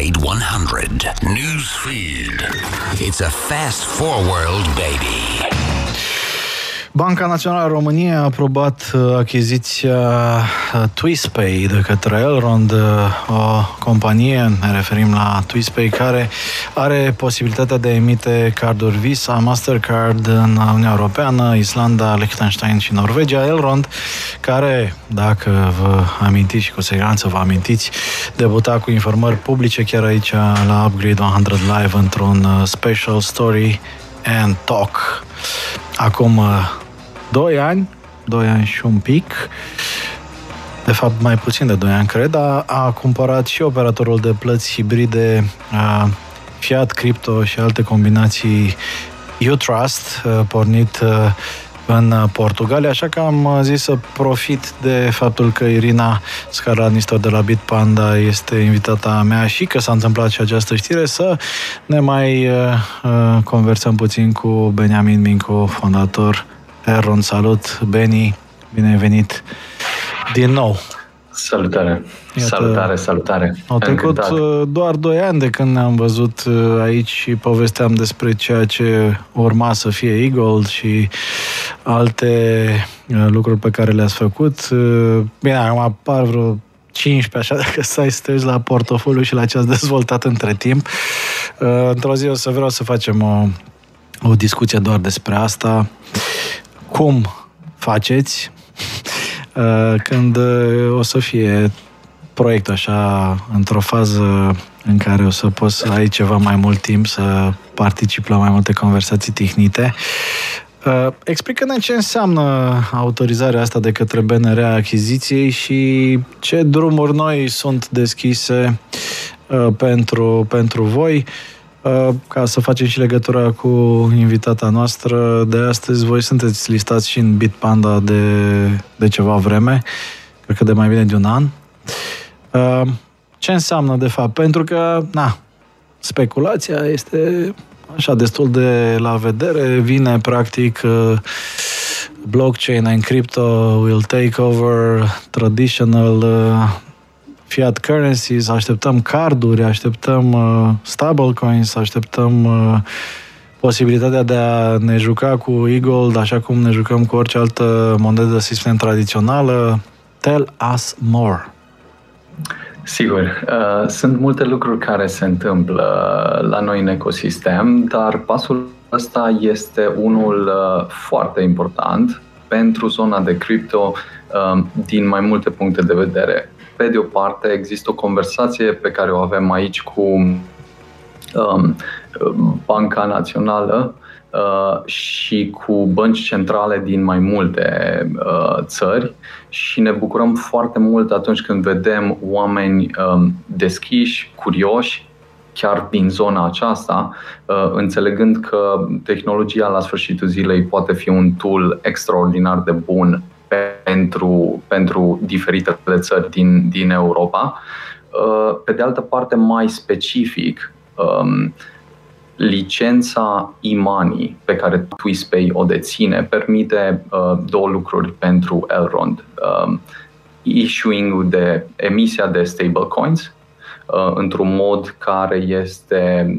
Upgrade 100. News feed. It's a fast forward, baby. Banca Națională a României a aprobat uh, achiziția uh, TwistPay de către Elrond, uh, o companie, ne referim la TwistPay, care are posibilitatea de a emite carduri Visa, Mastercard în Uniunea Europeană, Islanda, Liechtenstein și Norvegia. Elrond, care, dacă vă amintiți și cu siguranță vă amintiți, debuta cu informări publice chiar aici la Upgrade 100 Live într-un special story and talk. Acum 2 ani, 2 ani și un pic, de fapt mai puțin de 2 ani, cred, a, a cumpărat și operatorul de plăți hibride a, Fiat Crypto și alte combinații Utrust, pornit în Portugalia, așa că am zis să profit de faptul că Irina Scaranistor de la Bitpanda este invitata mea și că s-a întâmplat și această știre, să ne mai uh, conversăm puțin cu Beniamin Mincu, fondator Erron, salut, Beni, bine ai venit din nou. Salutare, Iată, salutare, salutare. Au trecut Încântat. Uh, doar 2 ani de când ne-am văzut uh, aici și povesteam despre ceea ce urma să fie Eagle și alte uh, lucruri pe care le-ați făcut. Bine, acum apar vreo 15, așa, dacă stai să te uiți la portofoliu și la ce ați dezvoltat între timp. Într-o zi o să vreau să facem o, o discuție doar despre asta cum faceți uh, când uh, o să fie proiectul așa într-o fază în care o să poți să ai ceva mai mult timp să participi la mai multe conversații tihnite. Uh, explică-ne ce înseamnă autorizarea asta de către BNR a achiziției și ce drumuri noi sunt deschise pentru, pentru voi. Uh, ca să facem și legătura cu invitata noastră de astăzi, voi sunteți listați și în Bitpanda de, de ceva vreme, cred că de mai bine de un an. Uh, ce înseamnă, de fapt? Pentru că, na, speculația este așa destul de la vedere, vine practic uh, blockchain and crypto will take over traditional fiat currencies, așteptăm carduri, așteptăm uh, stablecoins, așteptăm uh, posibilitatea de a ne juca cu e-gold așa cum ne jucăm cu orice altă monedă sistem tradițională. Tell us more. Sigur, uh, sunt multe lucruri care se întâmplă la noi în ecosistem, dar pasul ăsta este unul uh, foarte important pentru zona de cripto uh, din mai multe puncte de vedere pe de o parte, există o conversație pe care o avem aici cu um, Banca Națională uh, și cu bănci centrale din mai multe uh, țări și ne bucurăm foarte mult atunci când vedem oameni um, deschiși, curioși, chiar din zona aceasta, uh, înțelegând că tehnologia la sfârșitul zilei poate fi un tool extraordinar de bun pentru, pentru diferitele țări din, din Europa. Uh, pe de altă parte, mai specific, um, licența e-money pe care TwistPay o deține permite uh, două lucruri pentru Elrond. Um, issuing de emisia de stablecoins uh, într-un mod care este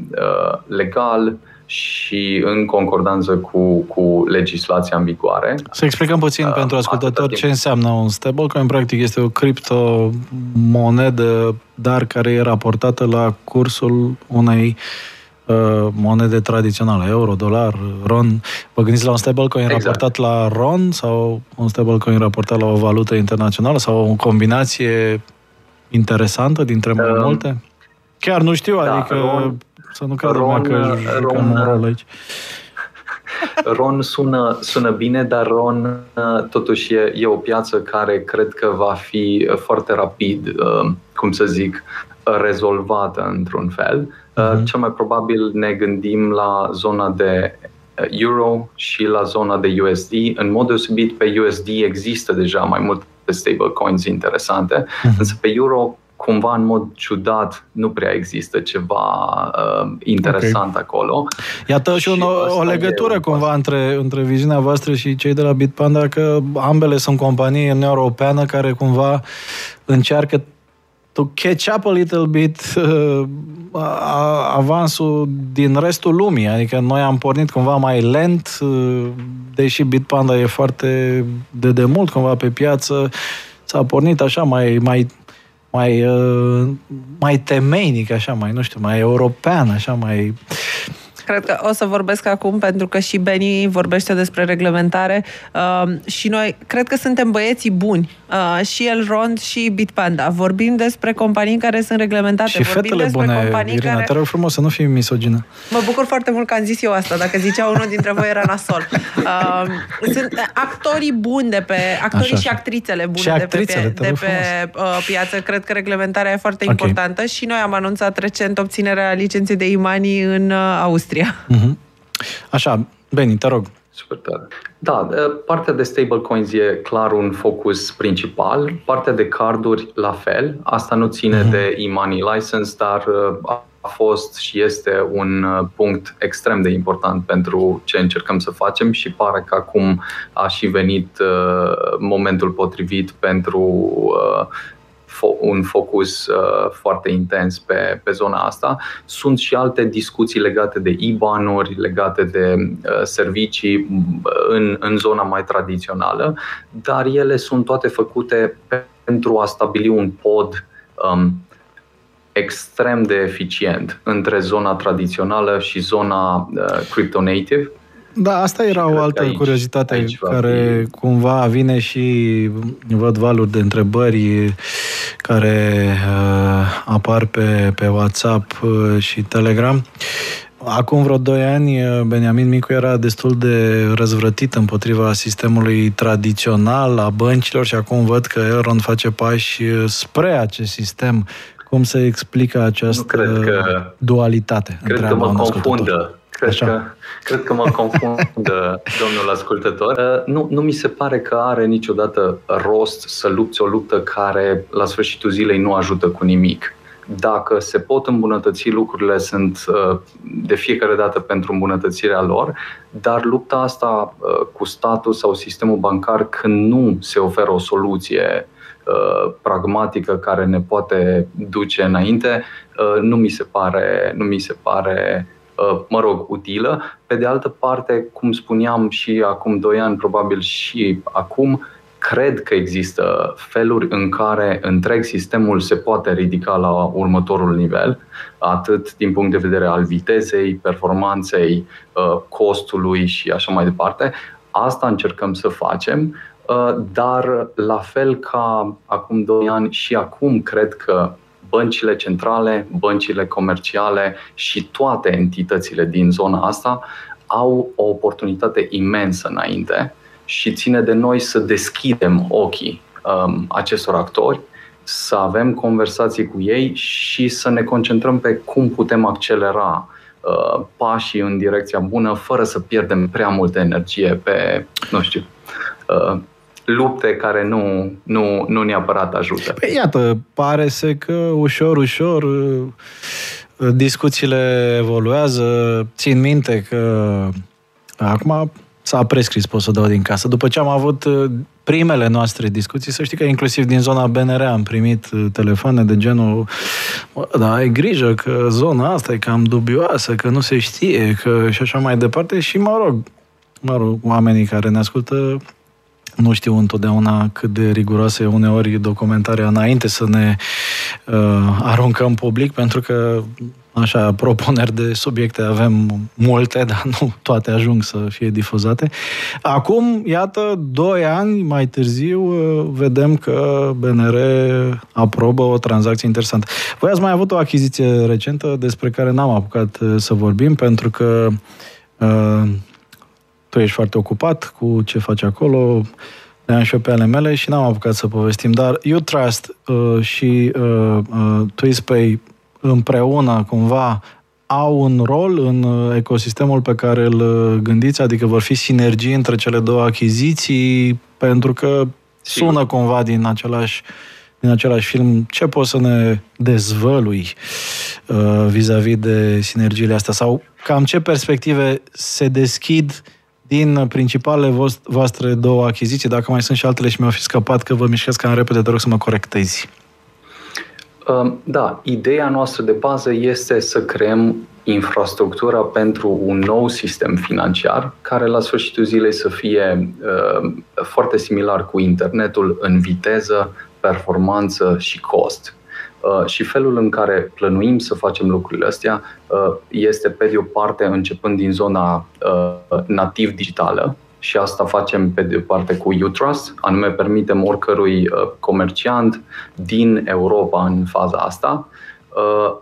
legal, și în concordanță cu, cu legislația în vigoare. Să explicăm puțin uh, pentru ascultători ce înseamnă un stablecoin. Practic este o criptomonedă, dar care e raportată la cursul unei uh, monede tradiționale, euro, dolar, RON. Vă gândiți la un stablecoin exact. raportat la RON sau un stablecoin raportat la o valută internațională sau o combinație interesantă dintre mai uh, multe? Chiar nu știu, da, adică RON, să nu creadă Ron, că jucăm un rol aici. Ron sună, sună bine, dar Ron totuși e, e o piață care cred că va fi foarte rapid, uh, cum să zic, rezolvată într-un fel. Uh-huh. Cel mai probabil ne gândim la zona de euro și la zona de USD. În mod deosebit pe USD există deja mai multe stablecoins interesante, uh-huh. însă pe euro cumva în mod ciudat nu prea există ceva uh, interesant okay. acolo. Iată și, și o, o legătură cumva între, între viziunea voastră și cei de la Bitpanda, că ambele sunt companii în Europeană care cumva încearcă to catch up a little bit uh, avansul din restul lumii. Adică noi am pornit cumva mai lent, uh, deși Bitpanda e foarte de demult cumva pe piață, s-a pornit așa mai, mai mai, uh, mai temeinic, așa, mai, nu știu, mai european, așa, mai Cred că o să vorbesc acum pentru că și Beni vorbește despre reglementare uh, și noi cred că suntem băieții buni. Uh, și Elrond și Bitpanda. Vorbim despre companii care sunt reglementate. Și Vorbim fetele despre bune, companii Irina, care... te rog frumos să nu fii misogină. Mă bucur foarte mult că am zis eu asta. Dacă zicea unul dintre voi era nasol. Uh, sunt actorii buni de pe... Actorii Așa, și actrițele bune și actrițele, de pe, de pe uh, piață. Cred că reglementarea e foarte Ok. importantă și noi am anunțat recent obținerea licenței de Imani în uh, Austria. Mhm. Așa, Beni, te rog. Super tare. Da, partea de stablecoins e clar un focus principal. Partea de carduri, la fel. Asta nu ține Mhm. de e-money license, dar uh, a fost și este un uh, punct extrem de important pentru ce încercăm să facem și pare că acum a și venit uh, momentul potrivit pentru uh, fo- un focus uh, foarte intens pe, pe zona asta. Sunt și alte discuții legate de IBAN-uri, legate de uh, servicii m, în, în zona mai tradițională, dar ele sunt toate făcute pe- pentru a stabili un pod um, extrem de eficient între zona tradițională și zona uh, crypto native. Da, asta era Și o cred că altă aici- curiozitate aici va care cumva vine și văd valuri de întrebări care uh, apar pe, pe WhatsApp uh, și Telegram. Acum vreo 2 ani, uh, Beniamin Micu era destul de răzvrătit împotriva sistemului tradițional a băncilor și acum văd că Elrond face pași uh, spre acest sistem. Cum se explică această cred că- dualitate? Cred că Întreabă mă un ascultător. confundă. Cred Așa. că, cred că mă confundă domnul ascultător. Uh, Nu, nu mi se pare că are niciodată rost să lupți o luptă care la sfârșitul zilei nu ajută cu nimic. Dacă se pot îmbunătăți lucrurile, sunt uh, de fiecare dată pentru îmbunătățirea lor, dar lupta asta uh, cu statul sau sistemul bancar când nu se oferă o soluție uh, pragmatică care ne poate duce înainte, uh, nu mi se pare, nu mi se pare uh, mă rog, utilă. Pe de altă parte, cum spuneam și acum 2 ani, probabil și acum, cred că există feluri în care întreg sistemul se poate ridica la următorul nivel, atât din punct de vedere al vitezei, performanței, uh, costului și așa mai departe. Asta încercăm să facem, uh, dar la fel ca acum 2 ani și acum cred că băncile centrale, băncile comerciale și toate entitățile din zona asta au o oportunitate imensă înainte și ține de noi să deschidem ochii um, acestor actori, să avem conversații cu ei și să ne concentrăm pe cum putem accelera uh, pașii în direcția bună fără să pierdem prea multă energie pe, nu știu, uh, lupte care nu, nu, nu neapărat ajută. Păi iată, pare să că ușor, ușor uh, discuțiile evoluează. Țin minte că acum s-a prescris, pot să dau din casă. După ce am avut uh, primele noastre discuții, să știi că inclusiv din zona BNR am primit uh, telefoane de genul "Bă, da, ai grijă că zona asta e cam dubioasă, că nu se știe, că și așa mai departe și mă rog, mă rog, oamenii care ne ascultă nu știu întotdeauna cât de riguroasă e uneori documentarea înainte să ne uh, aruncăm public, pentru că așa, propuneri de subiecte avem multe, dar nu toate ajung să fie difuzate. Acum, iată, doi ani mai târziu, uh, vedem că BNR aprobă o tranzacție interesantă. Voi ați mai avut o achiziție recentă despre care n-am apucat uh, să vorbim, pentru că uh, tu ești foarte ocupat cu ce faci acolo, le am și eu pe ale mele și n-am apucat să povestim, dar Utrust uh, și uh, uh, TwistPay împreună cumva au un rol în uh, ecosistemul pe care îl uh, gândiți, adică vor fi sinergii între cele două achiziții, pentru că Sigur. sună cumva din același din același film, ce poți să ne dezvălui uh, vis-a-vis de sinergiile astea? Sau cam ce perspective se deschid din principalele vost- voastre două achiziții? Dacă mai sunt și altele și mi-au fi scăpat că vă mișcați cam repede, te rog să mă corectezi. Uh, da, ideea noastră de bază este să creăm infrastructura pentru un nou sistem financiar care la sfârșitul zilei să fie uh, foarte similar cu internetul în viteză, performanță și cost. Uh, și felul în care plănuim să facem lucrurile astea uh, este pe de o parte începând din zona uh, nativ digitală, și asta facem pe de o parte cu Utrust, anume permitem oricărui comerciant din Europa în faza asta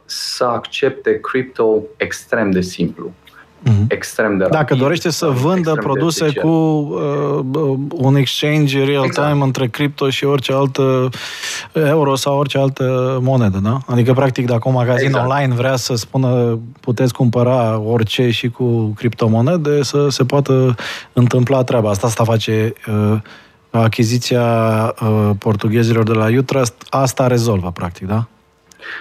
să accepte crypto extrem de simplu mm-hmm. extrem de rapid. Dacă dorește să vândă produse cu uh, un exchange real-time exact. între cripto și orice altă euro sau orice altă monedă, da? Adică, practic, dacă un magazin exact. online vrea să spună puteți cumpăra orice și cu criptomonede, să se poată întâmpla treaba asta. Asta face uh, achiziția uh, portughezilor de la Utrust. Asta rezolvă, practic, da?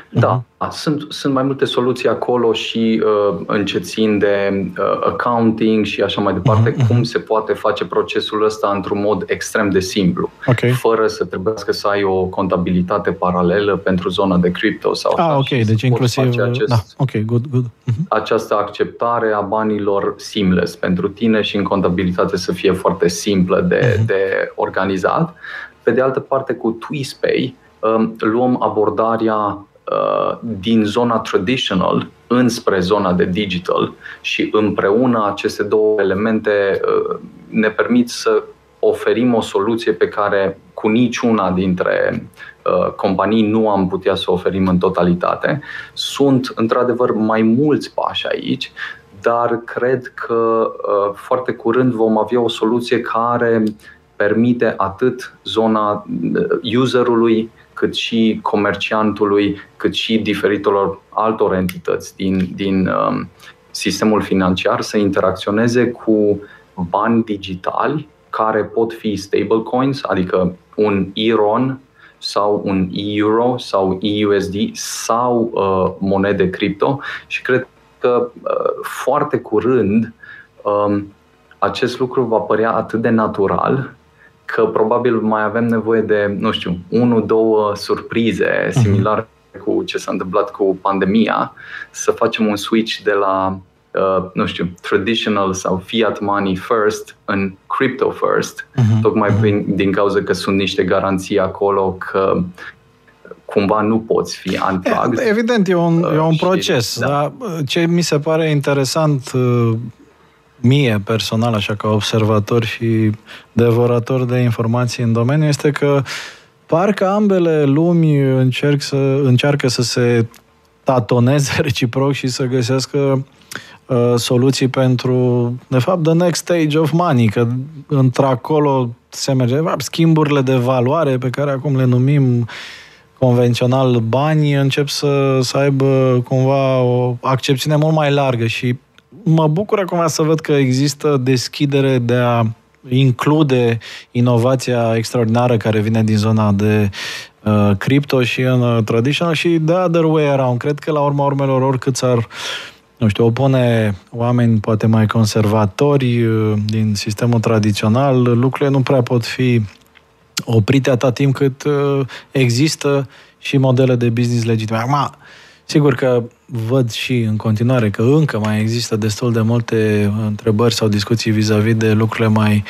Da, uh-huh. sunt, sunt mai multe soluții acolo și uh, în ce țin de uh, accounting și așa mai departe, uh-huh. cum se poate face procesul ăsta într-un mod extrem de simplu, okay. fără să trebuiască să ai o contabilitate paralelă pentru zona de cripto sau Ah, ok, deci inclusiv acest, da, ok, good, good. Uh-huh. această acceptare a banilor seamless pentru tine și în contabilitate să fie foarte simplă de, uh-huh. de organizat. Pe de altă parte, cu TwistPay, um, luăm abordarea Uh, din zona traditional înspre zona de digital și împreună aceste două elemente uh, ne permit să oferim o soluție pe care cu niciuna dintre uh, companii nu am putea să o oferim în totalitate. Sunt într-adevăr mai mulți pași aici, dar cred că foarte curând vom avea o soluție care permite atât zona userului cât și comerciantului, cât și diferitelor altor entități din, din um, sistemul financiar să interacționeze cu bani digitali care pot fi stablecoins, adică un ERON sau un euro sau EUSD sau uh, monede cripto. Și cred că uh, foarte curând um, acest lucru va părea atât de natural că probabil mai avem nevoie de, nu știu, unu, două surprize mhm. similare cu ce s-a întâmplat cu pandemia, să facem un switch de la, uh, nu știu, traditional sau fiat money first în crypto first, uh-huh. tocmai mhm. prin, din cauza că sunt niște garanții acolo că cumva nu poți fi unplugged. Evident, e un, uh, e un proces, și, da. dar ce mi se pare interesant uh, mie personal, așa ca observator și devorator de informații în domeniu, este că parcă ambele lumi încerc să, încearcă să se tatoneze reciproc și să găsească uh, soluții pentru, de fapt, the next stage of money, că într-acolo se merge, de fapt, schimburile de valoare pe care acum le numim convențional bani, încep să, să aibă cumva o accepțiune mult mai largă și mă bucur acum să văd că există deschidere de a include inovația extraordinară care vine din zona de uh, cripto și în uh, traditional și de other way around. Cred că la urma urmelor, oricât s-ar nu știu, opune oameni poate mai conservatori uh, din sistemul tradițional, lucrurile nu prea pot fi oprite atât timp cât uh, există și modele de business legitime. Acum, Sigur că văd și în continuare că încă mai există destul de multe întrebări sau discuții vis-a-vis de lucrurile mai,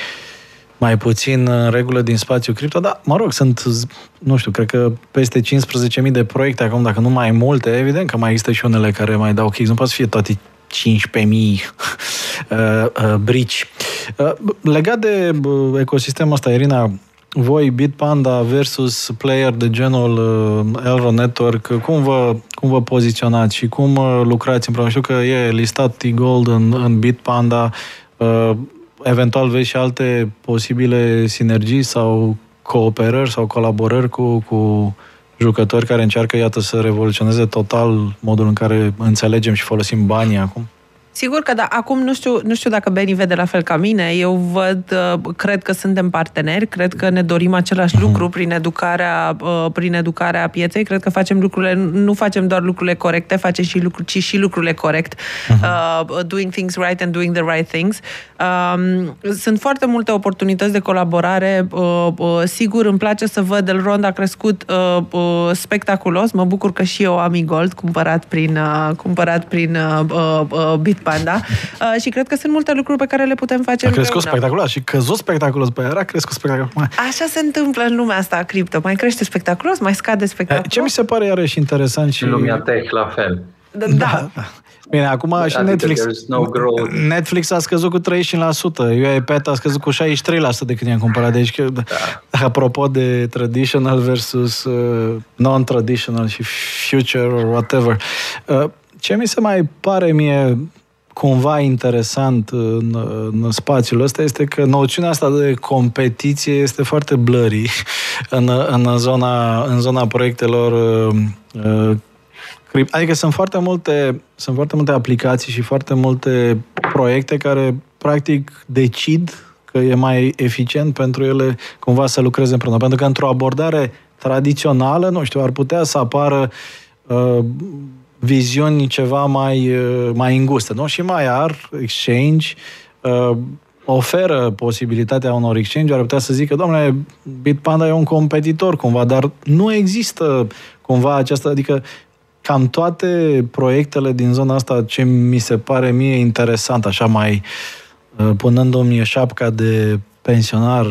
mai puțin în regulă din spațiu cripto, dar, mă rog, sunt, nu știu, cred că peste 15.000 de proiecte acum, dacă nu mai multe, evident că mai există și unele care mai dau kicks, nu poate să fie toate 15.000 uh, uh, brici. Uh, legat de uh, ecosistemul ăsta, Irina, voi, Bitpanda versus player de genul uh, Elro Network, cum vă, cum vă poziționați și cum uh, lucrați împreună? Știu că e listat T-Gold în, în Bitpanda, uh, eventual vezi și alte posibile sinergii sau cooperări sau colaborări cu, cu jucători care încearcă, iată, să revoluționeze total modul în care înțelegem și folosim banii acum? Sigur că da, acum nu știu, nu știu dacă Beni vede la fel ca mine. Eu văd, uh, cred că suntem parteneri, cred că ne dorim același uh-huh. lucru prin educarea, uh, prin educarea pieței. Cred că facem lucrurile, nu facem doar lucrurile corecte, facem și lucruri, ci și lucrurile corect. Uh-huh. Uh, doing things right and doing the right things. Um, sunt foarte multe oportunități de colaborare. Uh, uh, sigur, îmi place să văd Elrond a crescut uh, uh, spectaculos. Mă bucur că și eu am e-gold cumpărat prin, uh, cumpărat prin uh, uh, Bitcoin Panda uh, și cred că sunt multe lucruri pe care le putem face A crescut spectaculos și căzut spectaculos pe era crescut spectaculos. Așa se întâmplă în lumea asta a cripto. Mai crește spectaculos, mai scade spectaculos. Ce mi se pare iarăși interesant și... În lumea tech, la fel. Da. da. Bine, acum adică și Netflix. No Netflix a scăzut cu 35%, UiPath a scăzut cu 63% de când i-am cumpărat. Deci, da. apropo de traditional versus uh, non-traditional și future or whatever, uh, ce mi se mai pare mie cumva interesant în, în spațiul ăsta este că noțiunea asta de competiție este foarte blurry în, în, zona, în zona proiectelor uh, Adică sunt foarte multe, sunt foarte multe aplicații și foarte multe proiecte care practic decid că e mai eficient pentru ele cumva să lucreze împreună. Pentru că într-o abordare tradițională, nu știu, ar putea să apară uh, viziuni ceva mai, uh, mai înguste, nu? Și mai ar exchange uh, oferă posibilitatea unor exchange ar putea să zică, domnule, Bitpanda e un competitor cumva, dar nu există cumva această, adică cam toate proiectele din zona asta ce mi se pare mie interesant, așa mai uh, punându-mi șapca de pensionar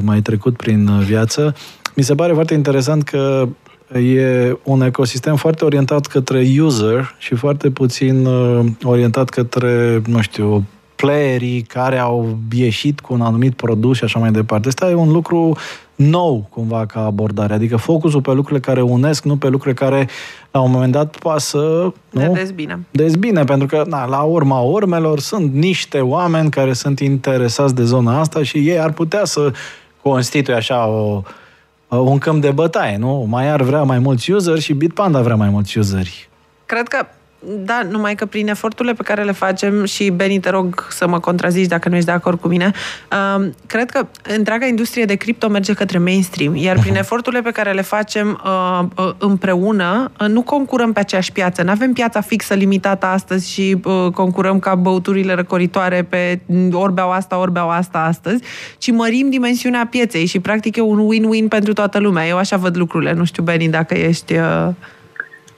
mai trecut prin viață, mi se pare foarte interesant că e un ecosistem foarte orientat către user și foarte puțin uh, orientat către, nu știu, playerii care au ieșit cu un anumit produs și așa mai departe. Asta e un lucru nou, cumva, ca abordare. Adică focusul pe lucrurile care unesc, nu pe lucrurile care, la un moment dat, pasă... Nu? dezbine. Dezbine, pentru că, na, la urma urmelor, sunt niște oameni care sunt interesați de zona asta și ei ar putea să constituie așa o, Uh, un câmp de bătaie, nu? Mai ar vrea mai mulți useri și Bitpanda vrea mai mulți useri. Cred că da, numai că prin eforturile pe care le facem și Beni, te rog să mă contrazici dacă nu ești de acord cu mine, uh, cred că întreaga industrie de cripto merge către mainstream, iar prin uh-huh. eforturile pe care le facem uh, uh, împreună, uh, nu concurăm pe aceeași piață. Nu avem piața fixă limitată astăzi și uh, concurăm ca băuturile răcoritoare pe ori beau asta, ori beau asta astăzi, ci mărim dimensiunea pieței și practic e un win-win pentru toată lumea. Eu așa văd lucrurile. Nu știu, Beni, dacă ești... Uh...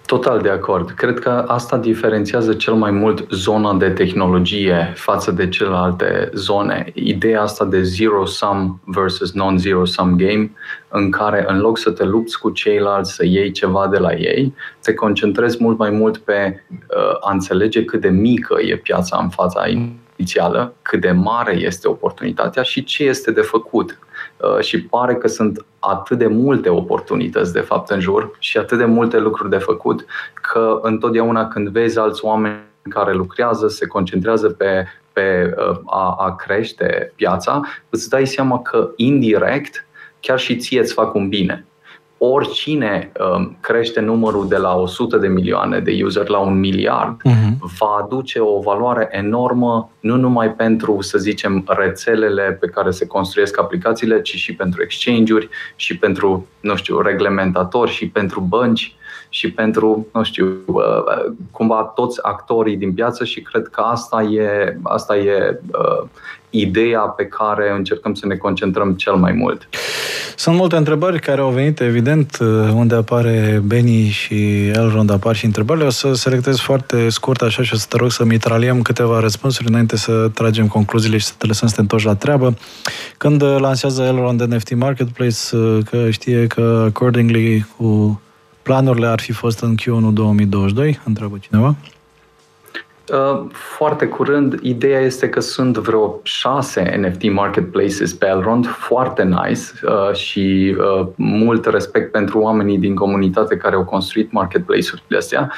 Total de acord. Cred că asta diferențiază cel mai mult zona de tehnologie față de celelalte zone. Ideea asta de zero-sum versus non-zero-sum game, în care în loc să te lupți cu ceilalți, să iei ceva de la ei, te concentrezi mult mai mult pe uh, a înțelege cât de mică e piața în fața inițială, cât de mare este oportunitatea și ce este de făcut Uh, și pare că sunt atât de multe oportunități de fapt în jur și atât de multe lucruri de făcut că întotdeauna când vezi alți oameni care lucrează, se concentrează pe, pe uh, a, a crește piața, îți dai seama că indirect chiar și ție îți fac un bine oricine um, crește numărul de la 100 de milioane de user la un miliard, uh-huh. va aduce o valoare enormă, nu numai pentru, să zicem, rețelele pe care se construiesc aplicațiile, ci și pentru exchange-uri, și pentru, nu știu, reglementatori, și pentru bănci, și pentru, nu știu, uh, cumva toți actorii din piață și cred că asta e, asta e uh, ideea pe care încercăm să ne concentrăm cel mai mult. Sunt multe întrebări care au venit, evident, unde apare Beni și Elrond apar și întrebările. O să selectez foarte scurt așa și o să te rog să mitraliem câteva răspunsuri înainte să tragem concluziile și să te lăsăm să te întorci la treabă. Când lansează Elrond NFT Marketplace, că știe că accordingly cu planurile ar fi fost în Q1 2022? Întreabă cineva. Uh, foarte curând, ideea este că sunt vreo șase NFT marketplaces pe Elrond, foarte nice uh, și uh, mult respect pentru oamenii din comunitate care au construit marketplace-urile astea.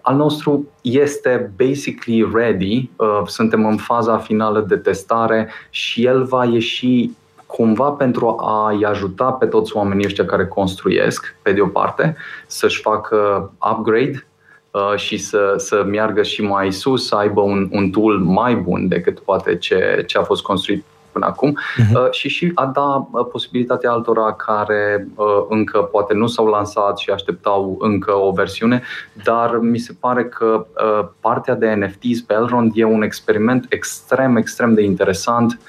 Al nostru este basically ready, suntem în faza finală de testare și el va ieși cumva pentru a-i ajuta pe toți oamenii ăștia care construiesc, pe de o parte, să-și facă upgrade uh, și să, să meargă și mai sus, să aibă un, un tool mai bun decât poate ce, ce a fost construit până acum uh-huh. și și a da uh, posibilitatea altora care uh, încă poate nu s-au lansat și așteptau încă o versiune, dar mi se pare că uh, partea de NFTs pe Elrond e un experiment extrem, extrem de interesant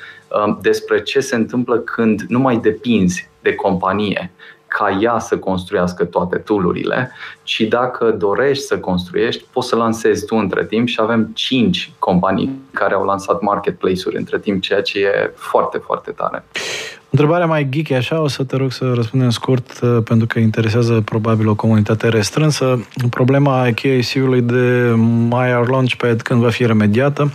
despre ce se întâmplă când nu mai depinzi de companie ca ea să construiască toate toolurile, ci dacă dorești să construiești, poți să lansezi tu între timp și avem 5 companii care au lansat marketplace-uri între timp, ceea ce e foarte, foarte tare. Întrebarea mai geeky așa, o să te rog să răspundem scurt, uh, pentru că interesează probabil o comunitate restrânsă. Problema KYC-ului de My Launchpad când va fi remediată,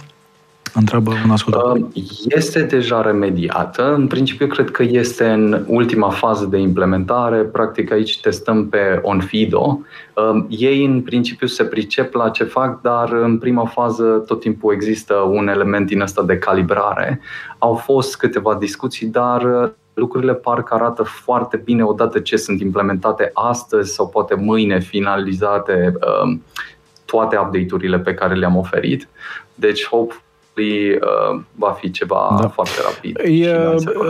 Întreabă un ascultător. Uh, este deja remediată. În principiu, cred că este în ultima fază de implementare. Practic, aici testăm pe Onfido. Uh, ei, în principiu, se pricep la ce fac, dar în prima fază tot timpul există un element din ăsta de calibrare. Au fost câteva discuții, dar uh, lucrurile parcă arată foarte bine odată ce sunt implementate astăzi sau poate mâine finalizate toate update-urile pe care le-am oferit. Deci, hope uh, va fi ceva da. foarte rapid. E,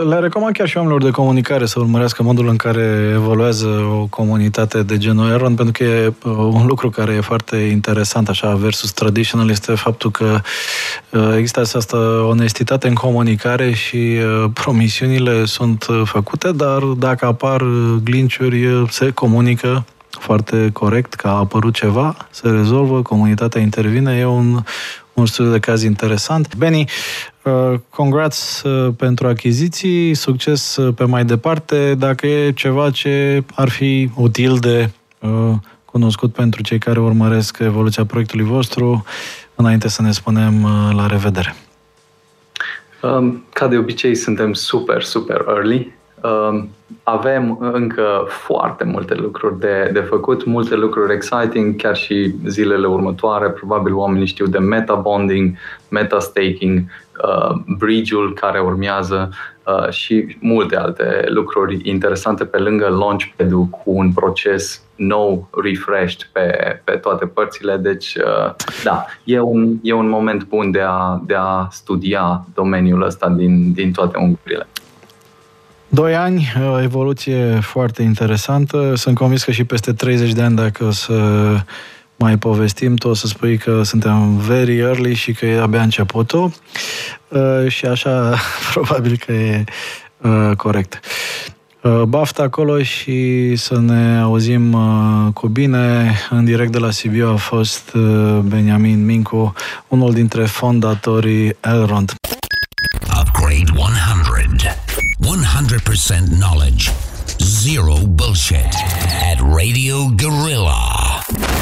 le recomand chiar și oamenilor de comunicare să urmărească modul în care evoluează o comunitate de genul Aaron, pentru că e uh, un lucru care e foarte interesant așa versus traditional este faptul că uh, există această onestitate în comunicare și uh, promisiunile sunt făcute, dar dacă apar glinciuri, se comunică foarte corect că a apărut ceva, se rezolvă, comunitatea intervine, e un, un studiu de caz interesant. Benny, uh, congrats uh, pentru achiziții, succes uh, pe mai departe. Dacă e ceva ce ar fi util de cunoscut pentru cei care urmăresc evoluția proiectului vostru, înainte să ne spunem la revedere. Um, ca de obicei, suntem super, super early Um, avem încă foarte multe lucruri de, de făcut, multe lucruri exciting, chiar și zilele următoare. Probabil oamenii știu de meta bonding, meta staking, uh, bridge-ul care urmează uh, și multe alte lucruri interesante pe lângă launchpad-ul cu un proces nou, refreshed pe, pe toate părțile. Deci, uh, da, e un, e un moment bun de a, de a studia domeniul ăsta din, din toate unghiurile. Doi ani, o evoluție foarte interesantă. Sunt convins că și peste 30 de ani, dacă o să mai povestim, tu o să spui că suntem very early și că e abia începutul. Uh, și așa, probabil că e uh, corect. Uh, baftă acolo și să ne auzim cu bine. În direct de la Sibiu a fost Benjamin Mincu, unul dintre fondatorii Elrond. Upgrade 100. 100% knowledge, zero bullshit at Radio Gorilla.